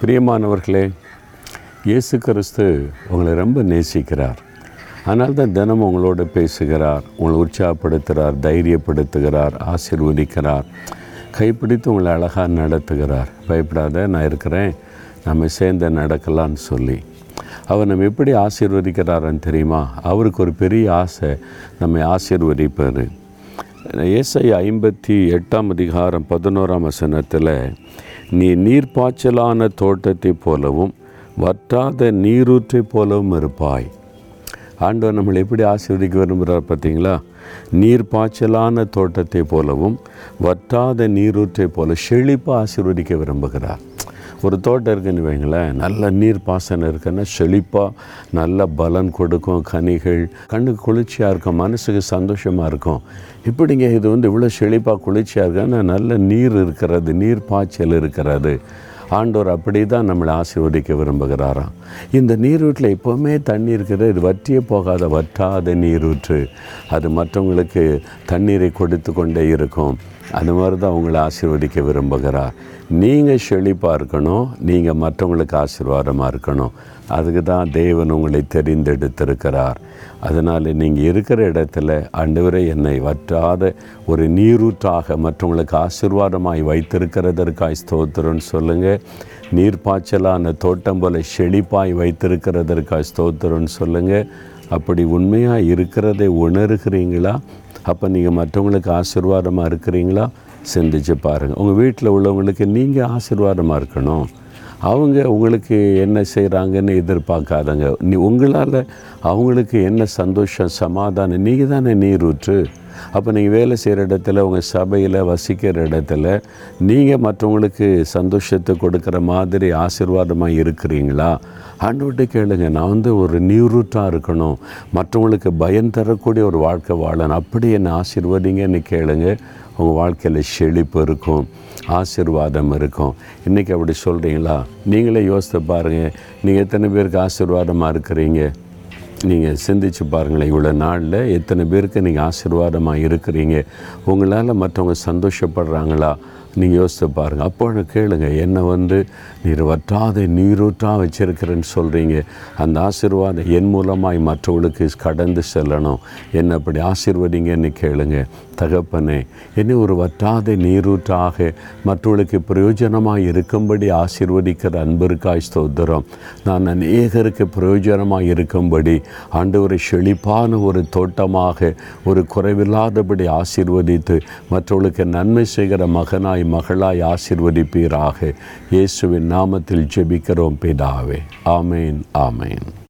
பிரியமானவர்களே இயேசு கிறிஸ்து உங்களை ரொம்ப நேசிக்கிறார். ஆனால் தான் தினமும் உங்களோட பேசுகிறார் உங்களை உற்சாகப்படுத்துகிறார் தைரியப்படுத்துகிறார் ஆசிர்வதிக்கிறார் கைப்பிடித்து உங்களை அழகாக நடத்துகிறார். பயப்படாத நான் இருக்கிறேன் நம்ம சேர்ந்து நடக்கலான்னு சொல்லி. அவர் நம்ம எப்படி ஆசீர்வதிக்கிறாருன்னு தெரியுமா? அவருக்கு ஒரு பெரிய ஆசை நம்மை ஆசீர்வதிப்பார் ஏசை ஐம்பத்தி எட்டாம் அதிகாரம் பதினோராம் வசனத்தில் நீ நீர்ப்பாய்ச்சலான தோட்டத்தை போலவும் வற்றாத நீரூற்றை போலவும் இருப்பாய். ஆண்டவர் நம்மளை எப்படி ஆசீர்வதிக்க விரும்புகிறார் பார்த்தீங்களா? நீர் பாய்ச்சலான தோட்டத்தை போலவும் வற்றாத நீரூற்றை போல செழிப்பாக ஆசீர்வதிக்க விரும்புகிறார். ஒரு தோட்டம் இருக்குன்னு வைங்களேன் நல்ல நீர் பாசனம் இருக்குன்னா செழிப்பாக நல்ல பலன் கொடுக்கும் கனிகள். கண்ணுக்கு குளிர்ச்சியாக இருக்கும் மனசுக்கு சந்தோஷமாக இருக்கும். இப்படிங்க இது வந்து இவ்வளோ செழிப்பாக குளிர்ச்சியாக இருக்குன்னா நல்ல நீர் இருக்கிறது நீர் பாய்ச்சல் இருக்கிறது. ஆண்டோர் அப்படி தான் நம்மளை ஆசீர்வதிக்க விரும்புகிறாராம் இந்த நீரூற்றில் எப்போவுமே தண்ணி இருக்கிறது இது வற்றியே போகாத வற்றாத நீரூற்று. அது மற்றவங்களுக்கு தண்ணீரை கொடுத்து கொண்டே இருக்கும். அந்த மாதிரி தான் உங்களை ஆசீர்வதிக்க விரும்புகிறார் நீங்கள் செழிப்பாக இருக்கணும். நீங்கள் மற்றவங்களுக்கு ஆசீர்வாதமாக இருக்கணும். அதுக்கு தான் தேவன் உங்களை தெரிந்தெடுத்திருக்கிறார். அதனால் நீங்கள் இருக்கிற இடத்துல ஆண்டவரே என்னை வற்றாத ஒரு நீரூற்றாக மற்றவங்களுக்கு ஆசீர்வாதமாய் வைத்திருக்கிறதற்காய் ஸ்தோத்திரம்னு சொல்லுங்கள் நீர்ப்பாய்ச்சலான தோட்டம் போல செழிப்பாய் வைத்திருக்கிறதற்காய் ஸ்தோத்திரம்னு சொல்லுங்கள் அப்படி உண்மையாக இருக்கிறதை உணர்கிறீங்களா? அப்போ நீங்கள் மற்றவங்களுக்கு ஆசீர்வாதமாக இருக்கிறீங்களா? சிந்திச்சு பாருங்கள் உங்கள் வீட்டில் உள்ளவங்களுக்கு நீங்கள் ஆசீர்வாதமாக இருக்கணும். அவங்க உங்களுக்கு என்ன செய்கிறாங்கன்னு எதிர்பார்க்காதங்க. நீ உங்களால் அவங்களுக்கு என்ன சந்தோஷம் சமாதானம் நீங்கள் தானே நீரூற்று. அப்போ நீங்கள் வேலை செய்கிற இடத்துல உங்கள் சபையில் வசிக்கிற இடத்துல நீங்கள் மற்றவங்களுக்கு சந்தோஷத்தை கொடுக்குற மாதிரி ஆசீர்வாதமாக இருக்கிறீங்களா? ஆண்டவர்கிட்ட கேளுங்க. நான் வந்து ஒரு நீரூற்றாக இருக்கணும். மற்றவங்களுக்கு பயம் தரக்கூடிய ஒரு வாழ்க்கை வாழணும். அப்படி என்னை ஆசீர்வதிங்கன்னு கேளுங்க. உங்கள் வாழ்க்கையில் செழிப்பு இருக்கும் ஆசீர்வாதம் இருக்கும். இன்றைக்கி அப்படி சொல்கிறீங்களா நீங்களே யோசித்து பாருங்கள் நீங்கள் எத்தனை பேருக்கு ஆசீர்வாதமாக இருக்கிறீங்க? நீங்கள் சிந்திச்சு பாருங்களேன் இவ்வளோ நாளில் எத்தனை பேருக்கு நீங்கள் ஆசீர்வாதமாக இருக்கிறீங்க? உங்களால் மற்றவங்க சந்தோஷப்படுறாங்களா? நீங்கள் யோசித்து பாருங்கள் அப்போ கேளுங்க. என்னை வந்து நீர் வற்றாத நீரூற்றாக வச்சிருக்கிறேன்னு சொல்கிறீங்க அந்த ஆசீர்வாதம் என் மூலமாய் மற்றவங்களுக்கு கடந்து செல்லணும். என்னை அப்படி ஆசீர்வதிங்கன்னு கேளுங்க. தகப்பனே என்னை ஒரு வற்றாத நீரூற்றாக மற்றவர்களுக்கு பிரயோஜனமாக இருக்கும்படி ஆசீர்வதிக்கிற அன்பிற்காய் ஸ்தோத்திரம். நான் அநேகருக்கு பிரயோஜனமாக இருக்கும்படி ஆண்டவரை செழிப்பான ஒரு தோட்டமாக ஒரு குறைவில்லாதபடி ஆசீர்வதித்து மற்றவர்களுக்கு நன்மை செய்கிற மகனாய் மகளாய் ஆசிர்வதிப்பீராக. இயேசுவின் நாமத்தில் ஜெபிக்கிறோம் பிதாவே. ஆமேன் ஆமேன்.